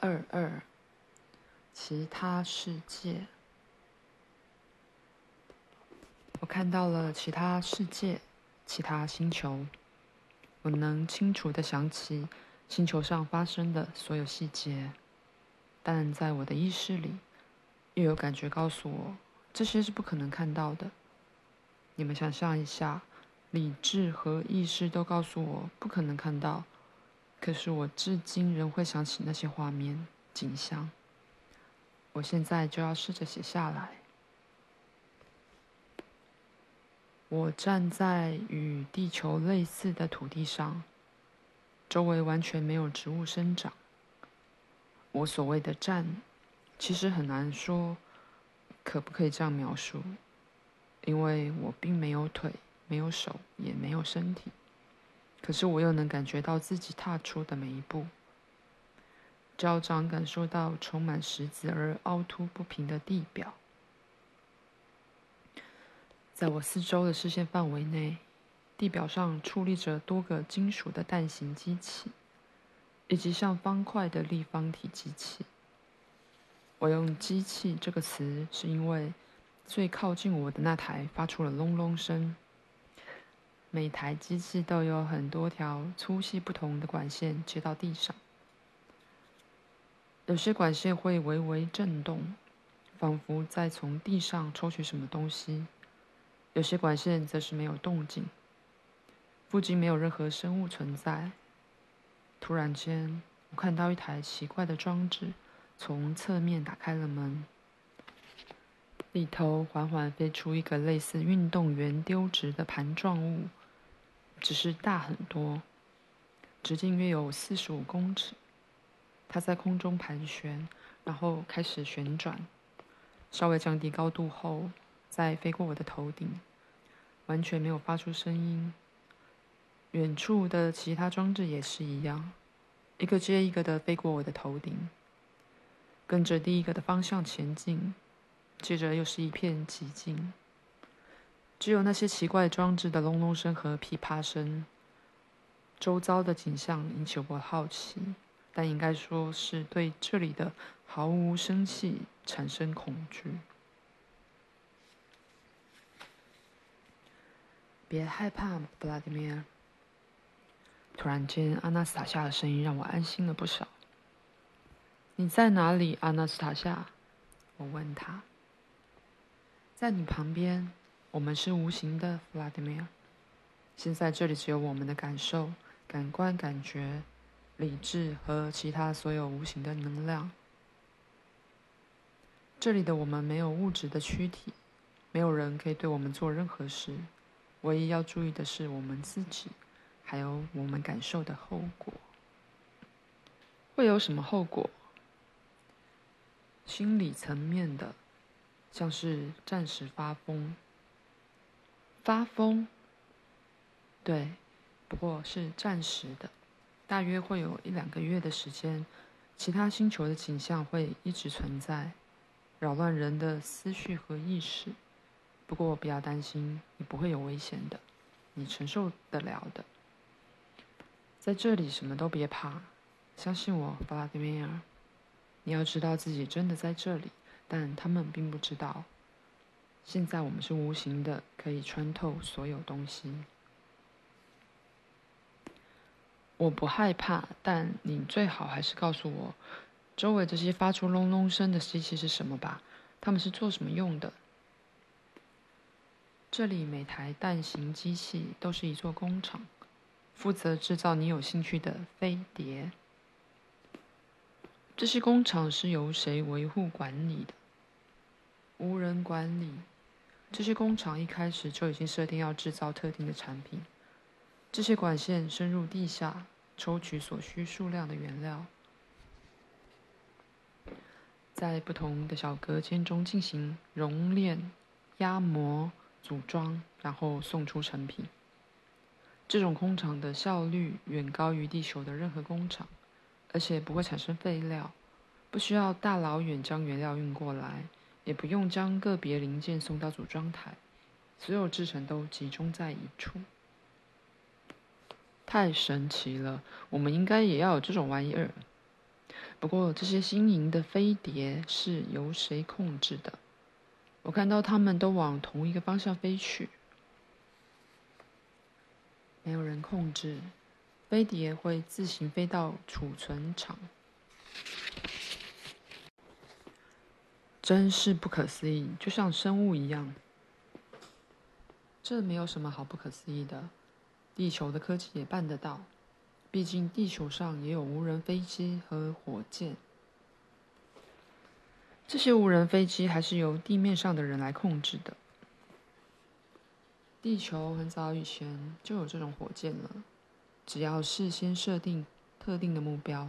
二二，其他世界。我看到了其他世界，其他星球。我能清楚的想起星球上发生的所有细节，但在我的意识里，又有感觉告诉我，这些是不可能看到的。你们想象一下，理智和意识都告诉我不可能看到。可是我至今仍会想起那些画面景象。我现在就要试着写下来。我站在与地球类似的土地上，周围完全没有植物生长。我所谓的站，其实很难说，可不可以这样描述？因为我并没有腿，没有手，也没有身体。可是我又能感觉到自己踏出的每一步，脚掌感受到充满石子而凹凸不平的地表。在我四周的视线范围内，地表上矗立着多个金属的蛋形机器，以及像方块的立方体机器。我用“机器”这个词，是因为最靠近我的那台发出了隆隆声。每台机器都有很多条粗细不同的管线接到地上，有些管线会微微震动，仿佛在从地上抽取什么东西；有些管线则是没有动静，附近没有任何生物存在。突然间，我看到一台奇怪的装置从侧面打开了门，里头缓缓飞出一个类似运动员丢掷的盘状物。只是大很多，直径约有四十五公尺。它在空中盘旋，然后开始旋转，稍微降低高度后，再飞过我的头顶，完全没有发出声音。远处的其他装置也是一样，一个接一个的飞过我的头顶，跟着第一个的方向前进，接着又是一片寂静。只有那些奇怪装置的隆隆声和噼啪声，周遭的景象引起我好奇，但应该说是对这里的毫无生气产生恐惧。别害怕，布拉迪米尔。突然间，阿纳斯塔夏的声音让我安心了不少。你在哪里，阿纳斯塔夏？我问他。在你旁边。我们是无形的，弗拉迪米尔。现在这里只有我们的感受、感官、感觉、理智和其他所有无形的能量。这里的我们没有物质的躯体，没有人可以对我们做任何事。唯一要注意的是我们自己，还有我们感受的后果。会有什么后果？心理层面的，像是暂时发疯。发疯，对，不过是暂时的，大约会有一两个月的时间。其他星球的景象会一直存在，扰乱人的思绪和意识。不过不要担心，你不会有危险的，你承受得了的。在这里什么都别怕，相信我，弗拉迪米尔。你要知道自己真的在这里，但他们并不知道。现在我们是无形的，可以穿透所有东西。我不害怕，但你最好还是告诉我，周围这些发出隆隆声的机器是什么吧？它们是做什么用的？这里每台蛋形机器都是一座工厂，负责制造你有兴趣的飞碟。这些工厂是由谁维护管理的？无人管理。这些工厂一开始就已经设定要制造特定的产品。这些管线深入地下，抽取所需数量的原料，在不同的小隔间中进行熔炼、压模、组装，然后送出成品。这种工厂的效率远高于地球的任何工厂，而且不会产生废料，不需要大老远将原料运过来。也不用将个别零件送到组装台，所有制程都集中在一处。太神奇了！我们应该也要有这种玩意儿。不过，这些新颖的飞碟是由谁控制的？我看到他们都往同一个方向飞去。没有人控制，飞碟会自行飞到储存场。真是不可思议，就像生物一样。这没有什么好不可思议的，地球的科技也办得到。毕竟地球上也有无人飞机和火箭。这些无人飞机还是由地面上的人来控制的。地球很早以前就有这种火箭了，只要事先设定特定的目标，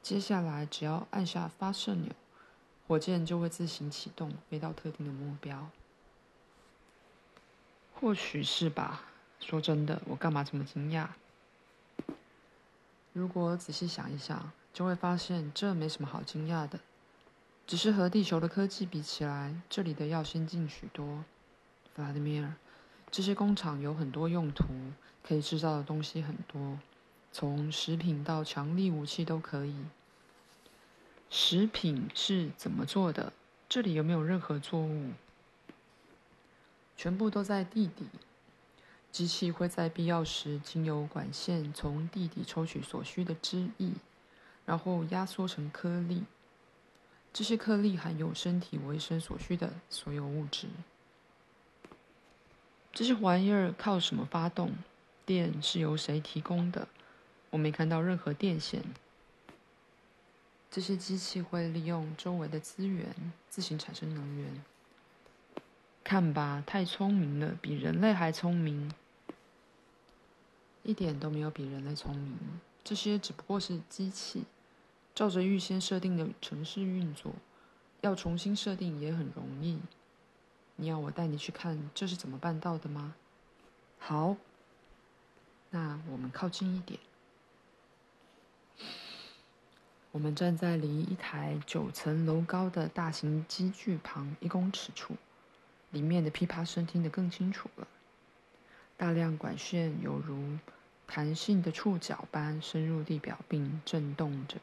接下来只要按下发射钮，火箭就会自行启动，飞到特定的目标。或许是吧。说真的，我干嘛这么惊讶？如果仔细想一想，就会发现这没什么好惊讶的。只是和地球的科技比起来，这里的要先进许多。弗拉迪米尔，这些工厂有很多用途，可以制造的东西很多，从食品到强力武器都可以。食品是怎么做的？这里有没有任何作物？全部都在地底，机器会在必要时经由管线从地底抽取所需的汁液，然后压缩成颗粒。这些颗粒含有身体维生所需的所有物质。这些玩意儿靠什么发动？电是由谁提供的？我没看到任何电线。这些机器会利用周围的资源自行产生能源。看吧，太聪明了，比人类还聪明。一点都没有比人类聪明，这些只不过是机器，照着预先设定的程式运作，要重新设定也很容易。你要我带你去看这是怎么办到的吗？好，那我们靠近一点。我们站在离一台九层楼高的大型机具旁一公尺处。里面的噼啪声听得更清楚了，大量管线犹如弹性的触角般深入地表并震动着。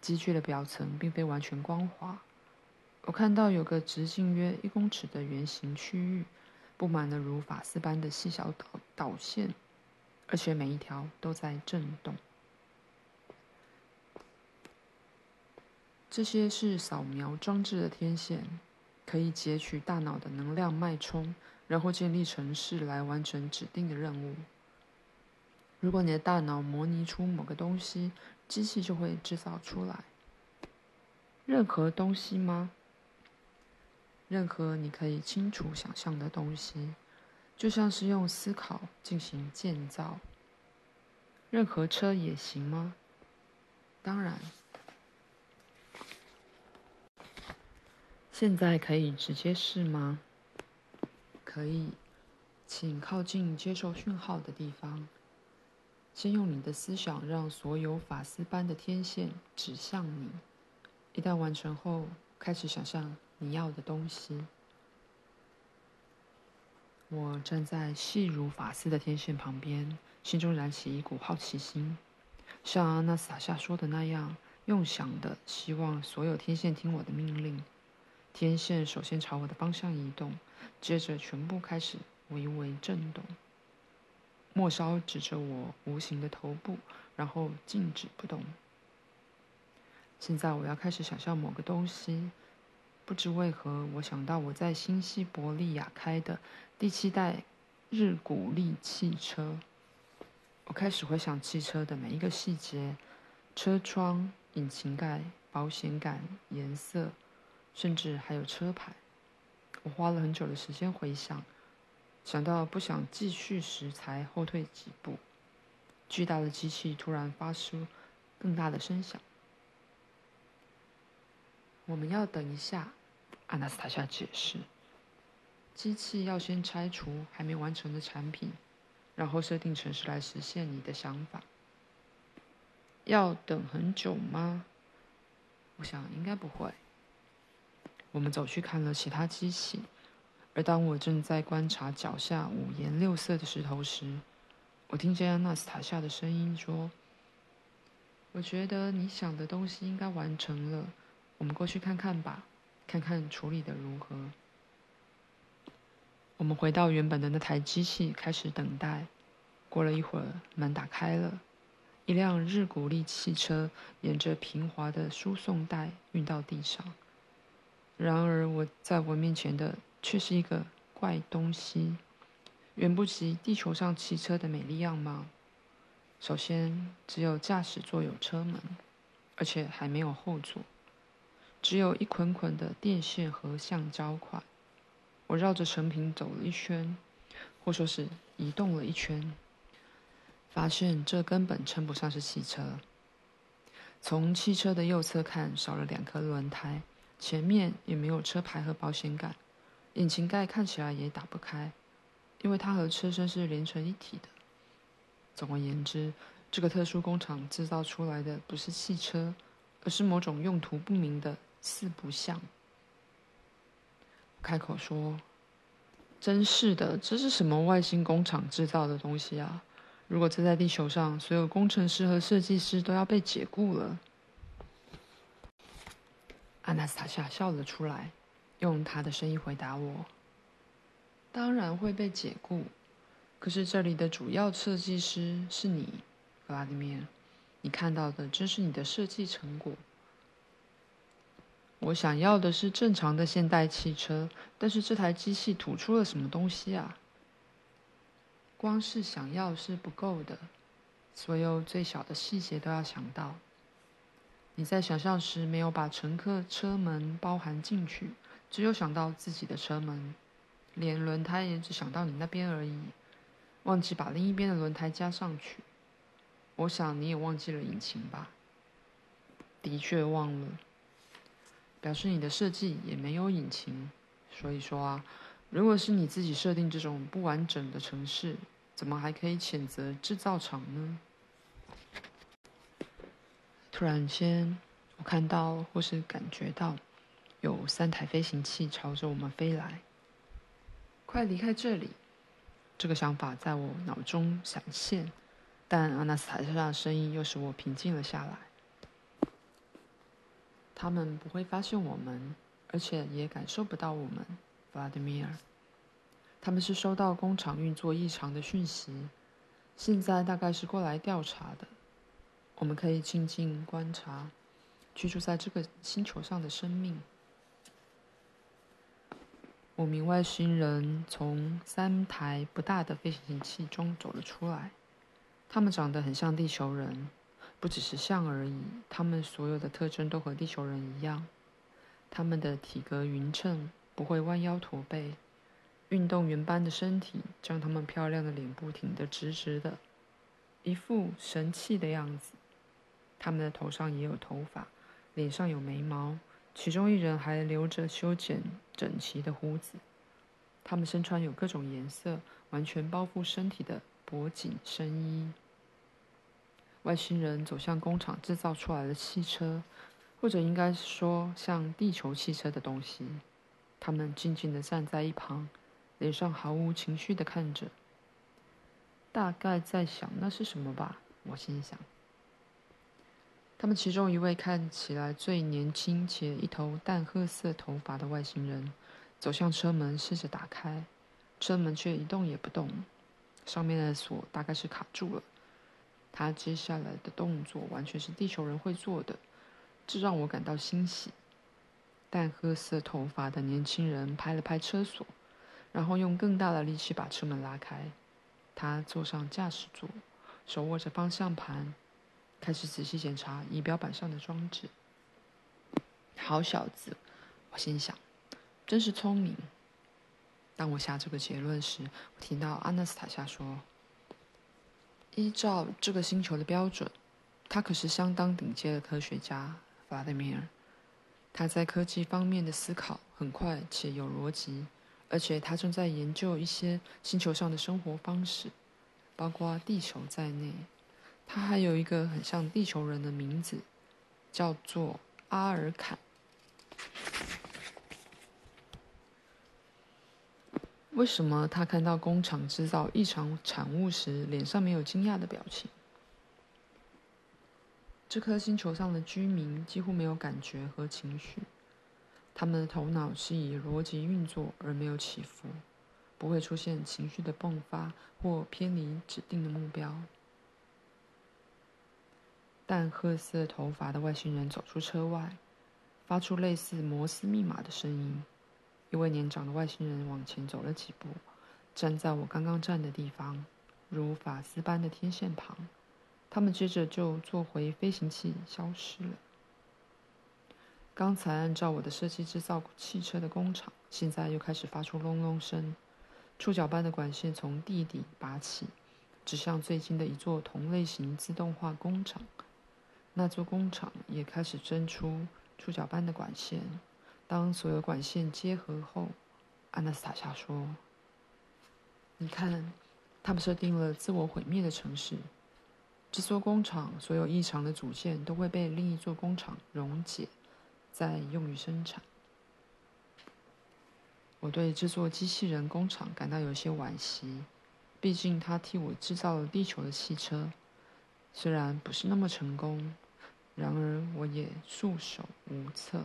机具的表层并非完全光滑，我看到有个直径约一公尺的圆形区域，布满了如发丝般的细小导导线，而且每一条都在震动。这些是扫描装置的天线。可以截取大脑的能量脉冲，然后建立程式来完成指定的任务。如果你的大脑模拟出某个东西，机器就会制造出来。任何东西吗？任何你可以清楚想象的东西，就像是用思考进行建造。任何车也行吗？当然。现在可以直接试吗？可以，请靠近接受讯号的地方。先用你的思想让所有发丝般的天线指向你。一旦完成后，开始想象你要的东西。我站在细如发丝的天线旁边，心中燃起一股好奇心，像阿纳斯塔夏说的那样，用想的希望所有天线听我的命令。天线首先朝我的方向移动，接着全部开始微微震动。末梢指着我无形的头部，然后静止不动。现在我要开始想象某个东西。不知为何，我想到我在新西伯利亚开的第七代日古力汽车。我开始回想汽车的每一个细节：车窗、引擎盖、保险杆、颜色。甚至还有车牌，我花了很久的时间回想，想到不想继续时才后退几步。巨大的机器突然发出更大的声响。我们要等一下，阿纳斯塔夏解释。机器要先拆除还没完成的产品，然后设定程式来实现你的想法。要等很久吗？我想应该不会。我们走去看了其他机器，而当我正在观察脚下五颜六色的石头时，我听见阿纳斯塔夏的声音说：“我觉得你想的东西应该完成了，我们过去看看吧，看看处理的如何。我们回到原本的那台机器，开始等待。过了一会儿，门打开了，一辆日古力汽车沿着平滑的输送带运到地上。然而，我在我面前的却是一个怪东西，远不及地球上汽车的美丽样貌。首先，只有驾驶座有车门，而且还没有后座，只有一捆捆的电线和橡胶块。我绕着成品走了一圈，或说是移动了一圈，发现这根本称不上是汽车。从汽车的右侧看，少了两颗轮胎，前面也没有车牌和保险杆，引擎盖看起来也打不开，因为它和车身是连成一体的。总而言之，这个特殊工厂制造出来的不是汽车，而是某种用途不明的四不像。开口说：“真是的，这是什么外星工厂制造的东西啊？如果这在地球上，所有工程师和设计师都要被解雇了。”阿纳斯塔夏笑了出来，用他的声音回答我：“当然会被解雇。”可是这里的主要设计师是你，弗拉迪米尔。你看到的正是你的设计成果。我想要的是正常的现代汽车，但是这台机器吐出了什么东西啊？光是想要是不够的，所有最小的细节都要想到。你在想象时没有把乘客车门包含进去，只有想到自己的车门，连轮胎也只想到你那边而已。忘记把另一边的轮胎加上去，我想你也忘记了引擎吧？的确忘了，表示你的设计也没有引擎。所以说啊，如果是你自己设定这种不完整的城市，怎么还可以谴责制造厂呢？突然间，我看到或是感觉到有三台飞行器朝着我们飞来，快离开这里！这个想法在我脑中闪现，但阿纳斯塔夏的声音又使我平静了下来。他们不会发现我们，而且也感受不到我们，弗拉迪米尔。他们是收到工厂运作异常的讯息，现在大概是过来调查的。我们可以静静观察居住在这个星球上的生命。五名外星人从三台不大的飞行器中走了出来，他们长得很像地球人，不只是像而已，他们所有的特征都和地球人一样。他们的体格匀称，不会弯腰驼背，运动员般的身体将他们漂亮的脸部挺得直直的，一副神气的样子。他们的头上也有头发，脸上有眉毛。其中一人还留着修剪整齐的胡子，他们身穿有各种颜色、完全包覆身体的脖颈深衣。外星人走向工厂制造出来的汽车，或者应该说像地球汽车的东西。他们静静地站在一旁，脸上毫无情绪地看着，大概在想那是什么吧，我心想。他们其中一位看起来最年轻且一头淡褐色头发的外星人，走向车门，试着打开，车门却一动也不动，上面的锁大概是卡住了。他接下来的动作完全是地球人会做的，这让我感到欣喜。淡褐色头发的年轻人拍了拍车锁，然后用更大的力气把车门拉开。他坐上驾驶座，手握着方向盘。开始仔细检查仪表板上的装置。好小子，我心想，真是聪明。当我下这个结论时，我听到阿纳斯塔夏说：“依照这个星球的标准，他可是相当顶尖的科学家，弗拉德米尔。他在科技方面的思考很快且有逻辑，而且他正在研究一些星球上的生活方式，包括地球在内。”他还有一个很像地球人的名字，叫做阿尔坎。为什么他看到工厂制造异常产物时，脸上没有惊讶的表情？这颗星球上的居民几乎没有感觉和情绪，他们的头脑是以逻辑运作而没有起伏，不会出现情绪的迸发或偏离指定的目标。淡褐色头发的外星人走出车外，发出类似摩斯密码的声音。一位年长的外星人往前走了几步，站在我刚刚站的地方，如发丝般的天线旁。他们接着就坐回飞行器，消失了。刚才按照我的设计制造汽车的工厂，现在又开始发出隆隆声。触角般的管线从地底拔起，指向最近的一座同类型自动化工厂。那座工厂也开始伸出触角般的管线。当所有管线结合后，安纳斯塔夏说：“你看，他们设定了自我毁灭的城市。这座工厂所有异常的组件都会被另一座工厂溶解，再用于生产。”我对这座机器人工厂感到有些惋惜，毕竟它替我制造了地球的汽车，虽然不是那么成功。然而，我也束手无策。